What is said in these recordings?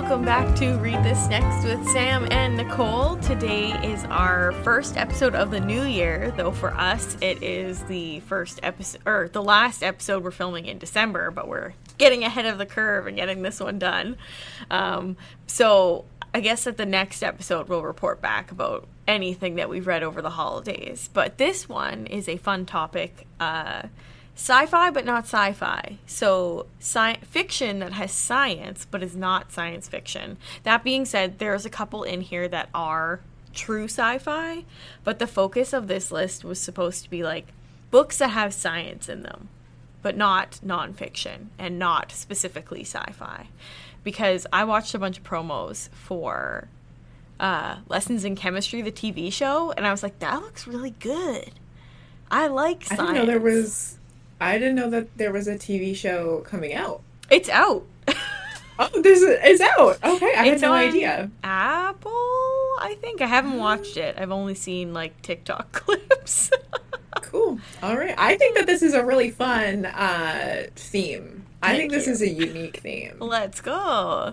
welcome back to Read This Next with Sam and Nicole. Today is our first episode of the new year, though for us it is the first episode or the last episode we're filming in December, but we're getting ahead of the curve and getting this one done. Um, so I guess that the next episode we'll report back about anything that we've read over the holidays. But this one is a fun topic. Uh, sci-fi but not sci-fi. So sci- fiction that has science but is not science fiction. That being said there's a couple in here that are true sci-fi but the focus of this list was supposed to be like books that have science in them but not nonfiction and not specifically sci-fi. Because i watched a bunch of promos for uh, lessons in chemistry the tv show and i was like that looks really good. I like science I didn't know there was. I didn't know that there was a TV show coming out. it's out Oh, this is it's out. Okay, I It's had no idea. Apple, I think. I haven't watched it. I've only seen like TikTok clips. Cool. All right. I think that this is a really fun uh, theme. I Thank think this you. is a unique theme. Let's go.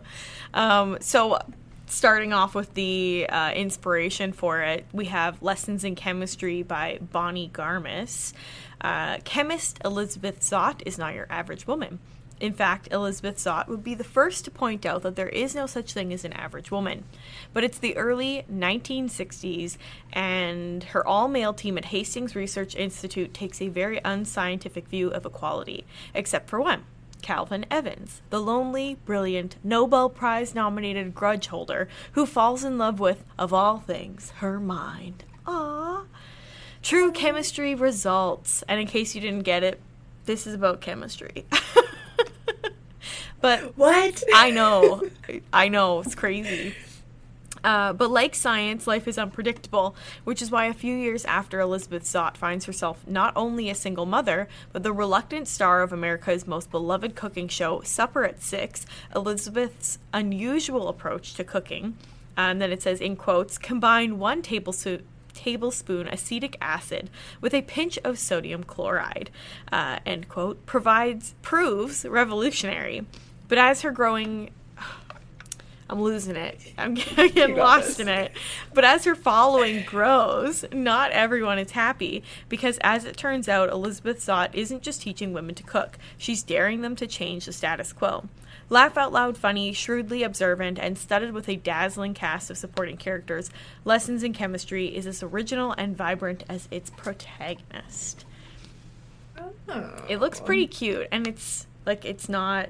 Um, so, starting off with the uh, inspiration for it, we have Lessons in Chemistry by Bonnie Garmus. Uh, chemist Elizabeth Zott is not your average woman. In fact, Elizabeth Zott would be the first to point out that there is no such thing as an average woman. But it's the early 1960s, and her all male team at Hastings Research Institute takes a very unscientific view of equality, except for one. Calvin Evans, the lonely, brilliant, Nobel Prize nominated grudge holder who falls in love with, of all things, her mind. True chemistry results. And in case you didn't get it, this is about chemistry. but What? I know. I know. It's crazy. Uh, but like science, life is unpredictable, which is why a few years after Elizabeth Zott finds herself not only a single mother, but the reluctant star of America's most beloved cooking show, Supper at Six, Elizabeth's unusual approach to cooking, and then it says in quotes, combine one tablespoon tablespoon acetic acid with a pinch of sodium chloride, uh, end quote, provides proves revolutionary. But as her growing I'm losing it. I'm getting lost this. in it. But as her following grows, not everyone is happy because, as it turns out, Elizabeth Zott isn't just teaching women to cook, she's daring them to change the status quo. Laugh out loud funny, shrewdly observant, and studded with a dazzling cast of supporting characters, Lessons in Chemistry is as original and vibrant as its protagonist. Oh. It looks pretty cute, and it's like it's not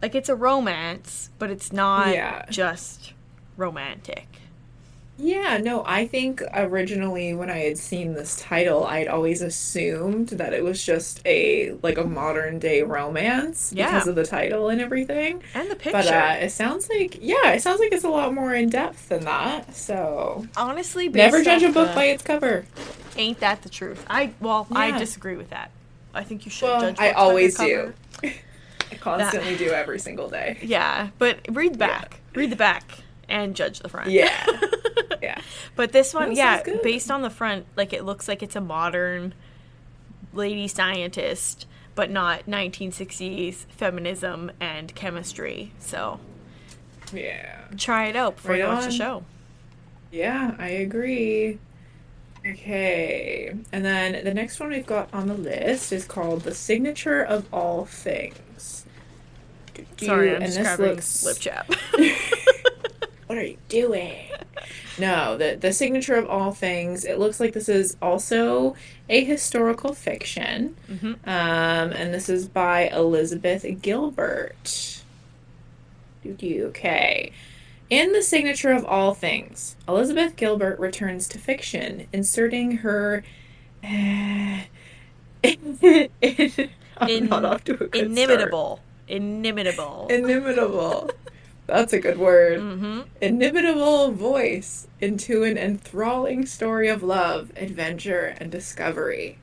like it's a romance, but it's not Yeah. just romantic. Yeah, no, I think originally when I had seen this title, I'd always assumed that it was just a like a modern day romance Yeah. because of the title and everything. And the picture. But uh, it sounds like yeah, it sounds like it's a lot more in depth than that. So Honestly, never judge a book by its cover. Ain't that the truth? I well, I disagree with that. I think you should Well, judge. I always cover. do. I constantly do every single day. Yeah, but read the back. Read the back and judge the front. Yeah. Yeah. But this one, That yeah, based on the front, like it looks like it's a modern lady scientist, but not 1960s feminism and chemistry. So Yeah. try it out before Right you watch the show. Yeah, I agree. Okay. And then the next one we've got on the list is called The Signature of All Things. Sorry, I'm and just this grabbing looks lip chap. What are you doing? No, the the signature of all things. It looks like this is also a historical fiction, Mhm. um, and this is by Elizabeth Gilbert. Okay. In the signature of all things, Elizabeth Gilbert returns to fiction, inserting her. I'm In- not off to a good start. Inimitable. Inimitable. That's a good word mm-hmm. inimitable voice into an enthralling story of love, adventure, and discovery.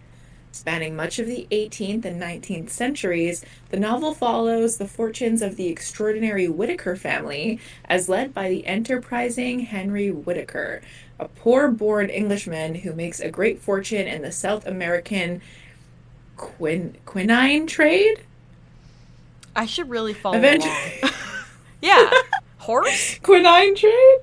Spanning much of the 18th and 19th centuries, the novel follows the fortunes of the extraordinary Whitaker family as led by the enterprising Henry Whitaker, a poor born Englishman who makes a great fortune in the South American quin- quinine trade. I should really follow Eventually. along. yeah. Horse? quinine trade.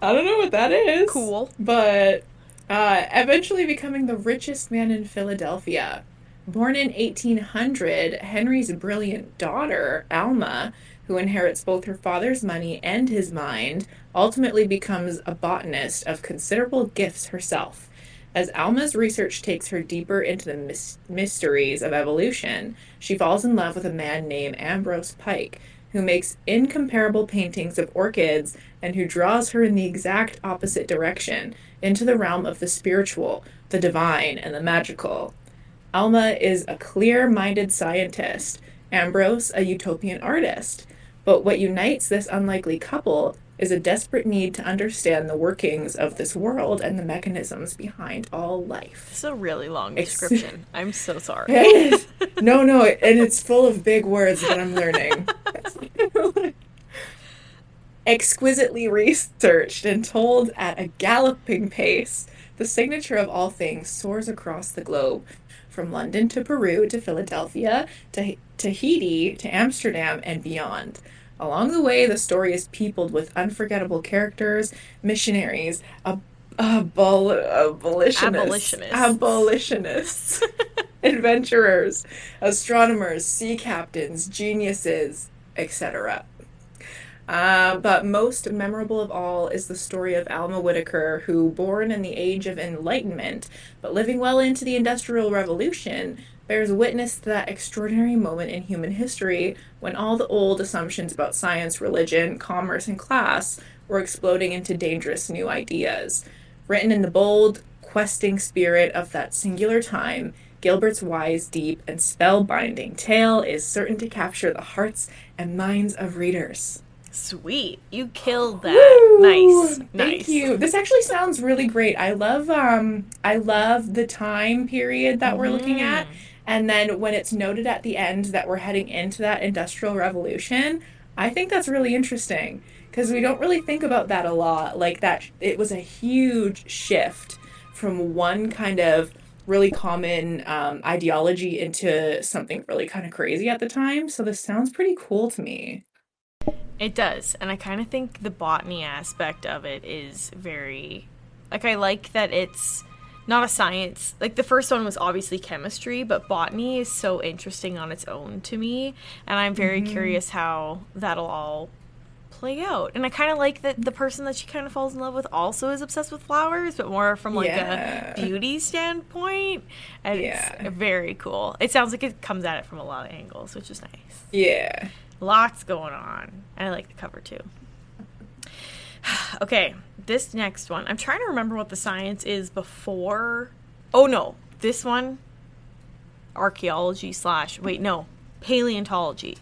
I don't know what that is. Cool. But uh, eventually becoming the richest man in Philadelphia. Born in 1800, Henry's brilliant daughter, Alma, who inherits both her father's money and his mind, ultimately becomes a botanist of considerable gifts herself. As Alma's research takes her deeper into the mys- mysteries of evolution, she falls in love with a man named Ambrose Pike, who makes incomparable paintings of orchids and who draws her in the exact opposite direction into the realm of the spiritual, the divine, and the magical. Alma is a clear minded scientist, Ambrose, a utopian artist. But what unites this unlikely couple is a desperate need to understand the workings of this world and the mechanisms behind all life. It's a really long description. I'm so sorry. no, no, and it's full of big words that I'm learning. Exquisitely researched and told at a galloping pace, the signature of all things soars across the globe, from London to Peru to Philadelphia to Tahiti to Amsterdam and beyond. Along the way, the story is peopled with unforgettable characters, missionaries, ab- abol- abolitionists, Abolitionists. abolitionists, adventurers, astronomers, sea captains, geniuses, etc. Uh, but most memorable of all is the story of Alma Whitaker, who, born in the age of enlightenment, but living well into the Industrial Revolution, bears witness to that extraordinary moment in human history when all the old assumptions about science, religion, commerce, and class were exploding into dangerous new ideas. Written in the bold, questing spirit of that singular time, Gilbert's wise, deep, and spellbinding tale is certain to capture the hearts and minds of readers. Sweet. You killed that. Woo! Nice. Thank nice. you. This actually sounds really great. I love um I love the time period that we're looking at. And then when it's noted at the end that we're heading into that industrial revolution, I think that's really interesting because we don't really think about that a lot. Like that it was a huge shift from one kind of really common um, ideology into something really kind of crazy at the time. So this sounds pretty cool to me. It does. And I kind of think the botany aspect of it is very. Like, I like that it's not a science. Like, the first one was obviously chemistry, but botany is so interesting on its own to me. And I'm very mm-hmm. curious how that'll all play out. And I kind of like that the person that she kind of falls in love with also is obsessed with flowers, but more from like Yeah. a beauty standpoint. And Yeah. it's very cool. It sounds like it comes at it from a lot of angles, which is nice. Yeah. Lots going on. And I like the cover too. okay, this next one. I'm trying to remember what the science is before. Oh no, this one. Archaeology slash. Wait, no. Paleontology.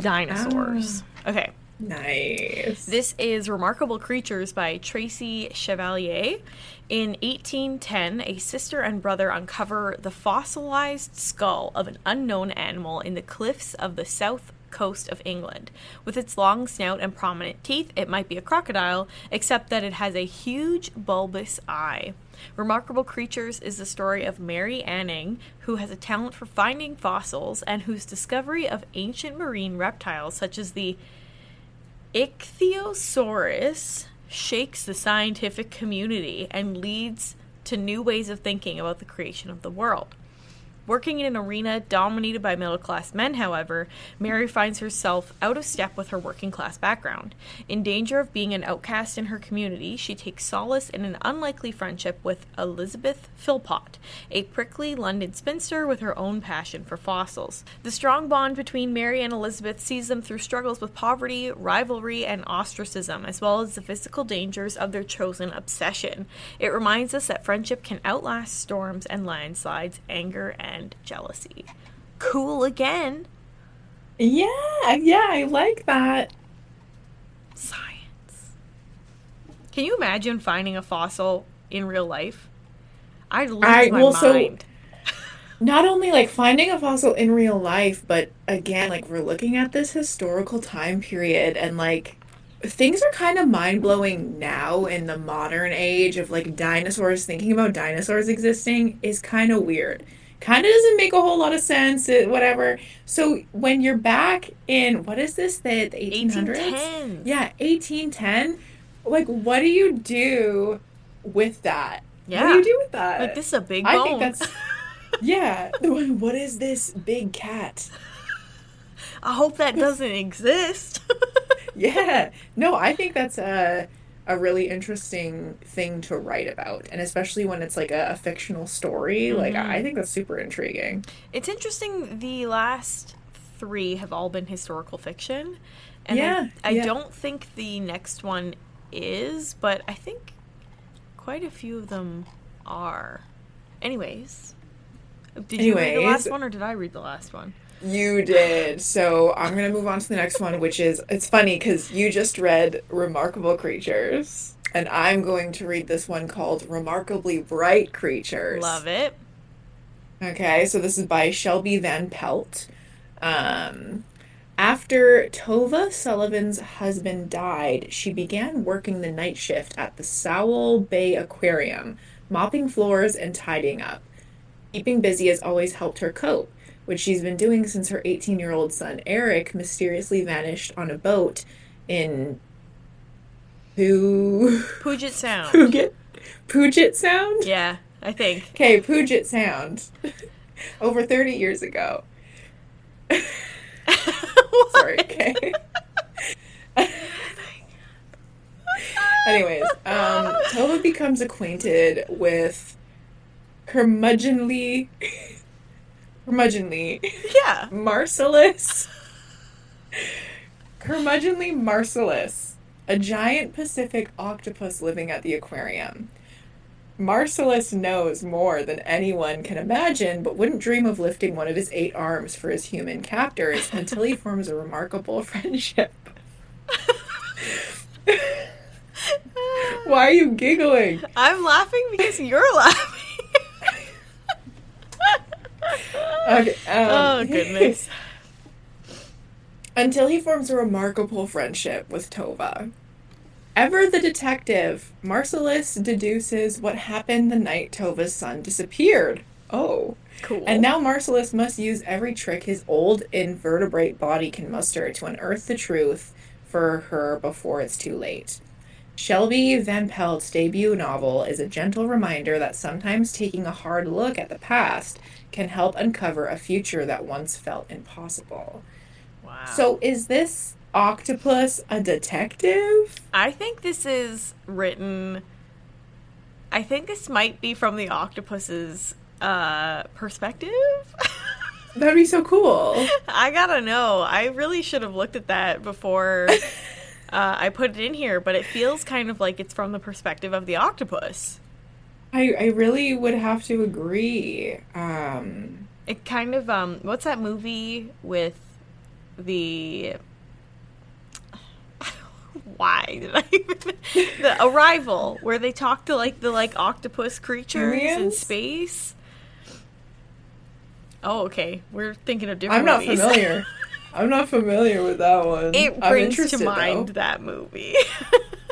Dinosaurs. Ah. Okay. Nice. This is Remarkable Creatures by Tracy Chevalier. In 1810, a sister and brother uncover the fossilized skull of an unknown animal in the cliffs of the south coast of England. With its long snout and prominent teeth, it might be a crocodile, except that it has a huge bulbous eye. Remarkable Creatures is the story of Mary Anning, who has a talent for finding fossils and whose discovery of ancient marine reptiles such as the Ichthyosaurus shakes the scientific community and leads to new ways of thinking about the creation of the world. Working in an arena dominated by middle class men, however, Mary finds herself out of step with her working class background. In danger of being an outcast in her community, she takes solace in an unlikely friendship with Elizabeth Philpott, a prickly London spinster with her own passion for fossils. The strong bond between Mary and Elizabeth sees them through struggles with poverty, rivalry, and ostracism, as well as the physical dangers of their chosen obsession. It reminds us that friendship can outlast storms and landslides, anger, and jealousy. Cool again. Yeah, yeah, I like that. Science. Can you imagine finding a fossil in real life? I'd lose I- my well, so- mind. Not only like finding a fossil in real life, but again, like we're looking at this historical time period and like things are kind of mind blowing now in the modern age of like dinosaurs. Thinking about dinosaurs existing is kind of weird kind of doesn't make a whole lot of sense, whatever. So when you're back in, what is this, the, the 1800s? 1810. Yeah, 1810. Like, what do you do with that? Yeah. What do you do with that? Like this is a big I think that's, yeah. What is this big cat? I hope that doesn't exist. Yeah. No, I think that's a a really interesting thing to write about, and especially when it's like a, a fictional story. Like Mm-hmm. I think that's super intriguing. it's interesting. The last three have all been historical fiction, and Yeah, I, I yeah. don't think the next one is, but I think quite a few of them are. Anyways, did you read the last one, or did I read the last one? You did. So I'm gonna move on to the next one, which is it's funny because you just read Remarkable Creatures, and I'm going to read this one called Remarkably Bright Creatures. Love it. Okay, so this is by Shelby Van Pelt. Um, after Tova Sullivan's husband died, she began working the night shift at the Sowell Bay Aquarium, mopping floors and tidying up. Keeping busy has always helped her cope, which she's been doing since her 18 year old son Eric mysteriously vanished on a boat in Poo- Puget Sound. Puget, Puget Sound? yeah, I think. Okay, Puget Sound. Over 30 years ago. Sorry, okay. Anyways, um, Tova becomes acquainted with curmudgeonly, curmudgeonly Yeah. Marcellus, curmudgeonly Marcellus, a giant Pacific octopus living at the aquarium. Marcellus knows more than anyone can imagine, but wouldn't dream of lifting one of his eight arms for his human captors until he forms a remarkable friendship. Why are you giggling? I'm laughing because you're laughing. Okay, um, oh goodness. until he forms a remarkable friendship with Tova. Ever the detective, Marcellus deduces what happened the night Tova's son disappeared. Oh. Cool. And now Marcellus must use every trick his old invertebrate body can muster to unearth the truth for her before it's too late. Shelby Van Pelt's debut novel is a gentle reminder that sometimes taking a hard look at the past can help uncover a future that once felt impossible. wow. So, is this octopus a detective? I think this is written. I think this might be from the octopus's uh, perspective. That'd be so cool. I gotta know. I really should have looked at that before uh, I put it in here, but it feels kind of like it's from the perspective of the octopus. I, I really would have to agree. Um, It kind of um, what's that movie with the why did I even the arrival where they talk to like the like octopus creatures in space? Oh, okay. We're thinking of different. I'm not movies. familiar. I'm not familiar with that one. it I'm brings to mind though. that movie.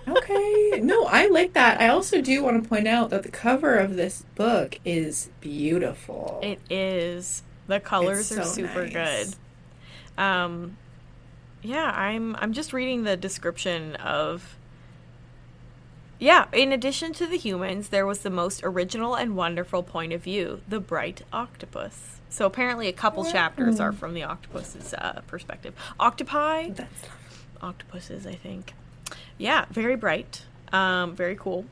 Okay. No, I like that. I also do want to point out that the cover of this book is beautiful. it is. The colors It's are so super nice. good. Um, yeah, I'm I'm just reading the description of. Yeah, in addition to the humans, there was the most original and wonderful point of view, the bright octopus. So apparently, a couple chapters are from the octopus's uh, perspective. Octopi, That's octopuses, I think. Yeah, very bright. Um, very cool.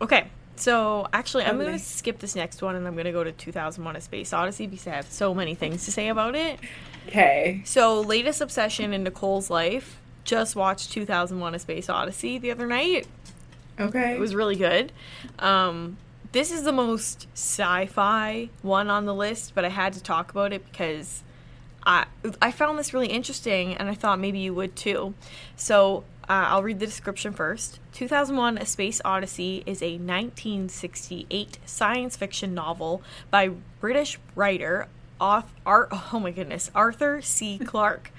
Okay, so actually, I'm going to skip this next one and I'm going to go to 2001 A Space Odyssey because I have so many things to say about it. okay. So, latest obsession in Nicole's life. Just watched 2001 A Space Odyssey the other night. Okay. It was really good. Um, this is the most sci-fi one on the list, but I had to talk about it because I I found this really interesting, and I thought maybe you would too. So uh, I'll read the description first. 2001: A Space Odyssey is a 1968 science fiction novel by British writer auth- Ar- oh my goodness Arthur C. Clarke.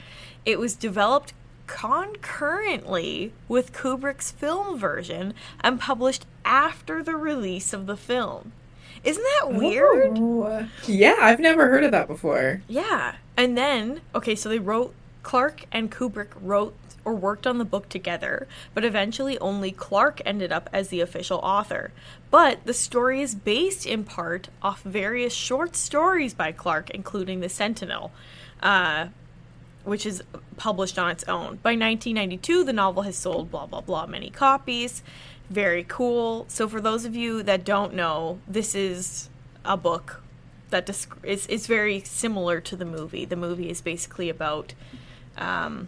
It was developed concurrently with Kubrick's film version and published after the release of the film. Isn't that weird? Oh. Yeah, I've never heard of that before. Yeah. And then, okay, so they wrote, Clarke and Kubrick wrote or worked on the book together, but eventually only Clarke ended up as the official author. But the story is based in part off various short stories by Clarke, including The Sentinel. Uh, which is published on its own. By 1992, the novel has sold blah blah blah many copies. Very cool. So for those of you that don't know, this is a book that desc- is it's very similar to the movie. The movie is basically about um,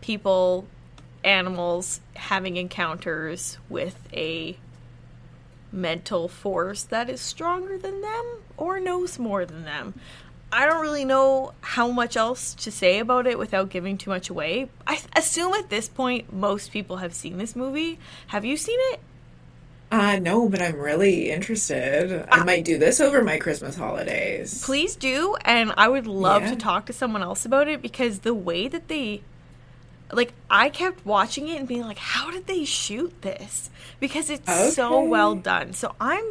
people, animals having encounters with a mental force that is stronger than them or knows more than them. I don't really know how much else to say about it without giving too much away. I assume at this point most people have seen this movie. Have you seen it? Uh, no, but I'm really interested. I might do this over my Christmas holidays. Please do, and I would love Yeah. to talk to someone else about it because the way that they like I kept watching it and being like, how did they shoot this? Because it's so well done. So I'm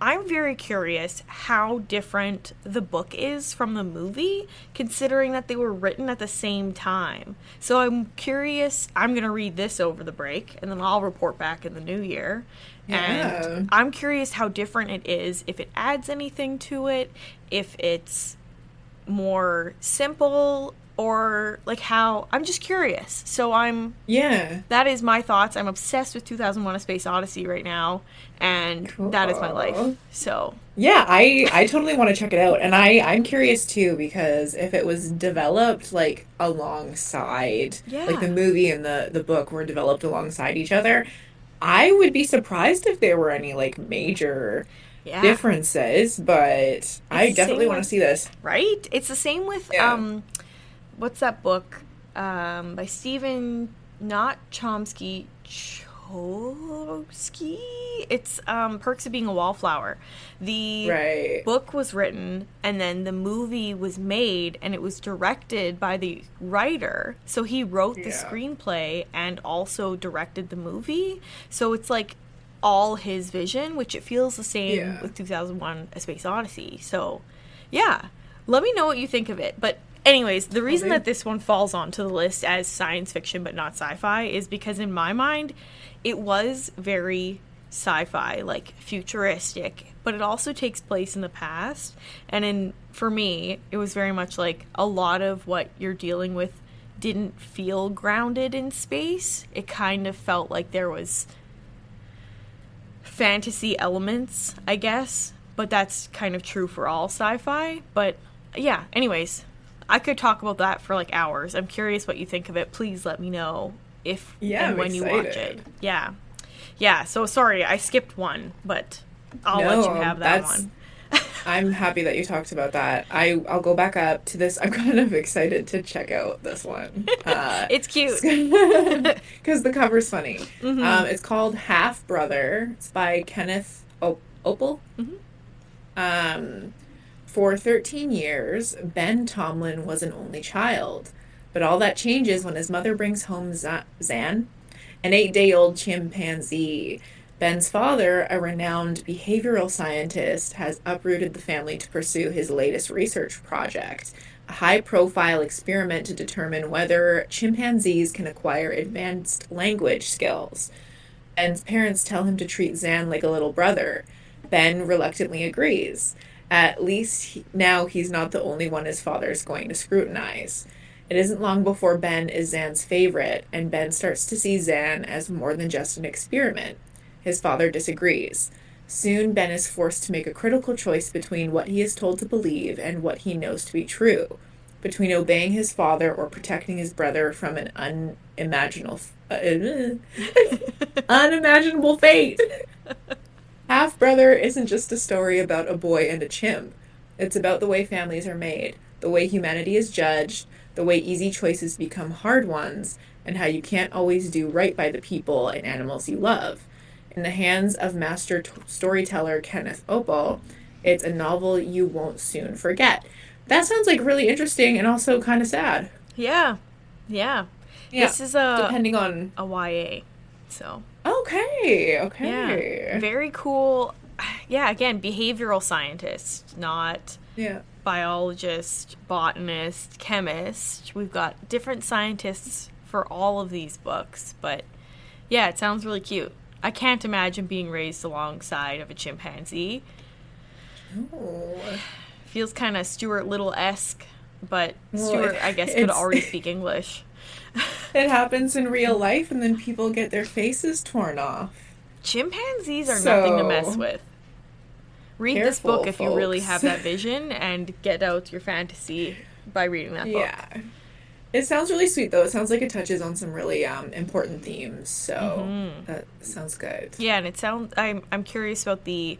I'm very curious how different the book is from the movie, considering that they were written at the same time. So I'm curious. I'm going to read this over the break, and then I'll report back in the new year. Yeah. And I'm curious how different it is, if it adds anything to it, if it's more simple, or like how. I'm just curious. So I'm Yeah. that is my thoughts. I'm obsessed with 2001: A Space Odyssey right now, and that is my life. So Yeah, I I totally want to check it out, and I I'm curious too because if it was developed like alongside, Yeah. like the movie and the the book were developed alongside each other, I would be surprised if there were any like major yeah, differences. But I definitely want to see this. right. It's the same with Yeah. um, what's that book um by Stephen not Chomsky Chbosky. It's um Perks of Being a Wallflower. The Right. book was written and then the movie was made and it was directed by the writer. So he wrote the Yeah. screenplay and also directed the movie. So it's like all his vision, which it feels the same Yeah. with 2001 A Space Odyssey. So, yeah. Let me know what you think of it. But anyways, the reason that this one falls onto the list as science fiction but not sci-fi is because in my mind it was very sci-fi, like futuristic, but it also takes place in the past. And in for me, it was very much like a lot of what you're dealing with didn't feel grounded in space. It kind of felt like there was fantasy elements, I guess, but that's kind of true for all sci-fi. But yeah, anyways, I could talk about that for like hours. I'm curious what you think of it. Please let me know if Yeah, and I'm when you watch it. Yeah. Yeah, so sorry, I skipped one, but I'll let you have that one. I'm happy that you talked about that. I I'll go back up to this. I'm kind of excited to check out this one. Uh, It's cute. because the cover's funny. Mhm. Um, it's called Half Brother. It's by Kenneth o- Oppel. Mhm. Um, for 13 years, Ben Tomlin was an only child, but all that changes when his mother brings home Z- Zan, an eight-day-old chimpanzee. Ben's father, a renowned behavioral scientist, has uprooted the family to pursue his latest research project, a high profile experiment to determine whether chimpanzees can acquire advanced language skills. Ben's parents tell him to treat Zan like a little brother. Ben reluctantly agrees. At least he, now he's not the only one his father's going to scrutinize. It isn't long before Ben is Zan's favorite, and Ben starts to see Zan as more than just an experiment. His father disagrees. Soon, Ben is forced to make a critical choice between what he is told to believe and what he knows to be true, between obeying his father or protecting his brother from an unimaginable, uh, unimaginable fate. Half Brother isn't just a story about a boy and a chimp. It's about the way families are made, the way humanity is judged, the way easy choices become hard ones, and how you can't always do right by the people and animals you love. In the hands of master t- storyteller Kenneth Oppel, it's a novel you won't soon forget. That sounds like really interesting and also kind of sad. Yeah. Yeah. Yeah, This is a Depending on. a YA. So, Okay, yeah. okay. Very cool. yeah, again, behavioral scientist, not Yeah. biologist, botanist, chemist. We've got different scientists for all of these books, but yeah, it sounds really cute. I can't imagine being raised alongside of a chimpanzee. Oh. Feels kind of Stuart Little esque, but Well, Stuart, I guess, could already speak English. It happens in real life, and then people get their faces torn off. Chimpanzees are nothing to mess with. Read this book careful, if you really have that vision and get out your fantasy by reading that book. Yeah. It sounds really sweet, though. It sounds like it touches on some really um, important themes, so Mhm. that sounds good. Yeah, and it sounds. I'm I'm curious about the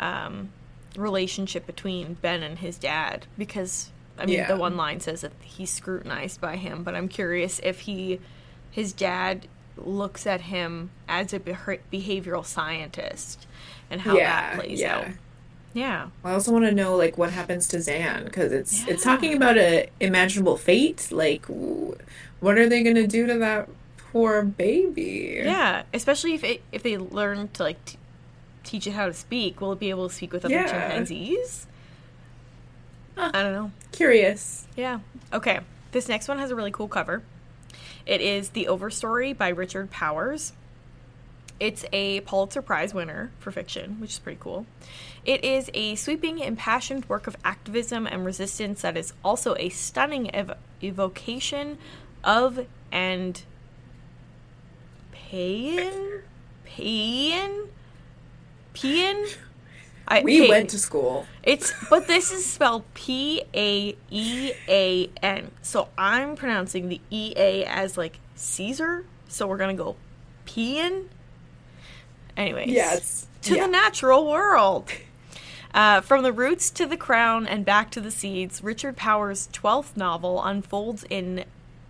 um, relationship between Ben and his dad because I mean Yeah. the one line says that he's scrutinized by him, but I'm curious if he, his dad, looks at him as a beha- behavioral scientist and how yeah, that plays yeah. out. Yeah, I also want to know like what happens to Zan because it's it's talking about a imaginable fate. Like, what are they gonna do to that poor baby? yeah. Especially if it, if they learn to like t- teach it how to speak, will it be able to speak with other Yeah. chimpanzees? Huh. I don't know. Curious. Yeah. Okay. This next one has a really cool cover. It is The Overstory by Richard Powers. It's a Pulitzer Prize winner for fiction, which is pretty cool. It is a sweeping, impassioned work of activism and resistance that is also a stunning ev- evocation of and paean, paean, paean. I, We okay, went to school. it's but this is spelled P A E A N. So I'm pronouncing the E A as like Caesar. So we're gonna go Pean. Anyways. Yes. To Yeah. the natural world. Uh, from the roots to the crown and back to the seeds, Richard Powers' 12th novel unfolds in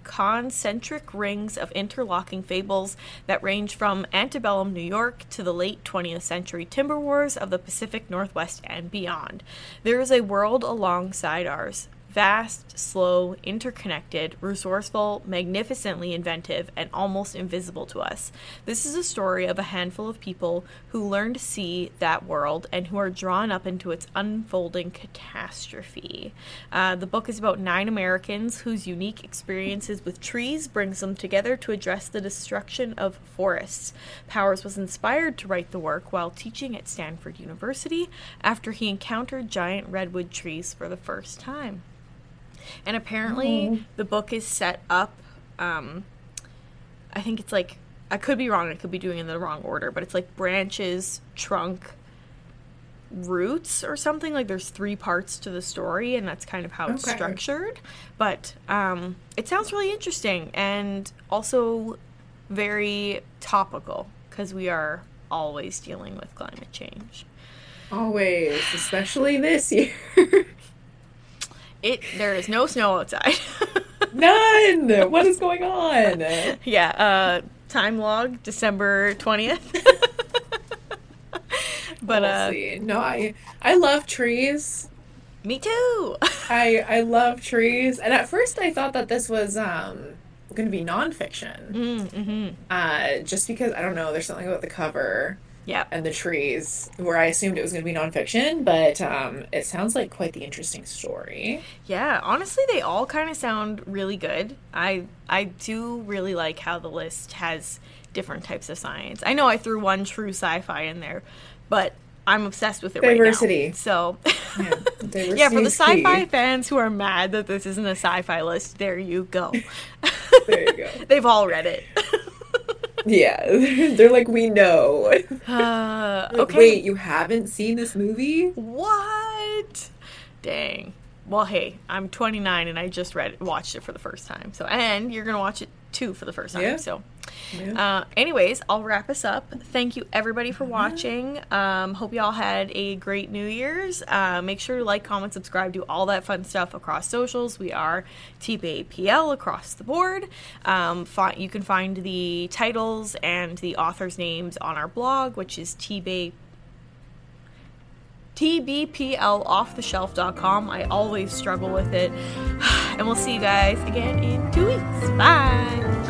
concentric rings of interlocking fables that range from antebellum New York to the late 20th century timber wars of the Pacific Northwest and beyond. There is a world alongside ours. Vast, slow, interconnected, resourceful, magnificently inventive, and almost invisible to us. This is a story of a handful of people who learn to see that world and who are drawn up into its unfolding catastrophe. Uh, the book is about nine Americans whose unique experiences with trees brings them together to address the destruction of forests. Powers was inspired to write the work while teaching at Stanford University after he encountered giant redwood trees for the first time. And apparently, Oh. the book is set up. Um, I think it's like I could be wrong. I could be doing it in the wrong order, but it's like branches, trunk, roots, or something. Like there's three parts to the story, and that's kind of how it's structured. But um, it sounds really interesting and also very topical because we are always dealing with climate change. Always, especially this year. It there is no snow outside. None. What is going on? yeah, uh time log December 20th. but We'll uh see. no, I I love trees. me too. I I love trees, and at first I thought that this was um going to be nonfiction. mm-hmm. Uh, just because I don't know, there's something about the cover Yeah. and the trees where I assumed it was going to be nonfiction, but um, it sounds like quite the interesting story. Yeah, honestly they all kind of sound really good. I I do really like how the list has different types of science. I know I threw one true sci-fi in there, but I'm obsessed with it Diversity. right now. So Yeah, diversity Yeah, for the sci-fi fans who are mad that this isn't a sci-fi list, there you go. There you go. They've all read it. Yeah, they're like, we know. Uh, Like, okay. Wait, you haven't seen this movie? What? Dang. Well, hey, I'm 29 and I just read watched it for the first time. So, and you're gonna watch it too for the first time. Yeah. So, Yeah. uh, anyways, I'll wrap us up. Thank you everybody for watching. Um, hope y'all had a great New Year's. Uh, make sure to like, comment, subscribe, do all that fun stuff across socials. We are TBAPL across the board. Um, fi- you can find the titles and the authors' names on our blog, which is TBA tbplofftheshelf.com. I always struggle with it. And we'll see you guys again in two weeks. Bye.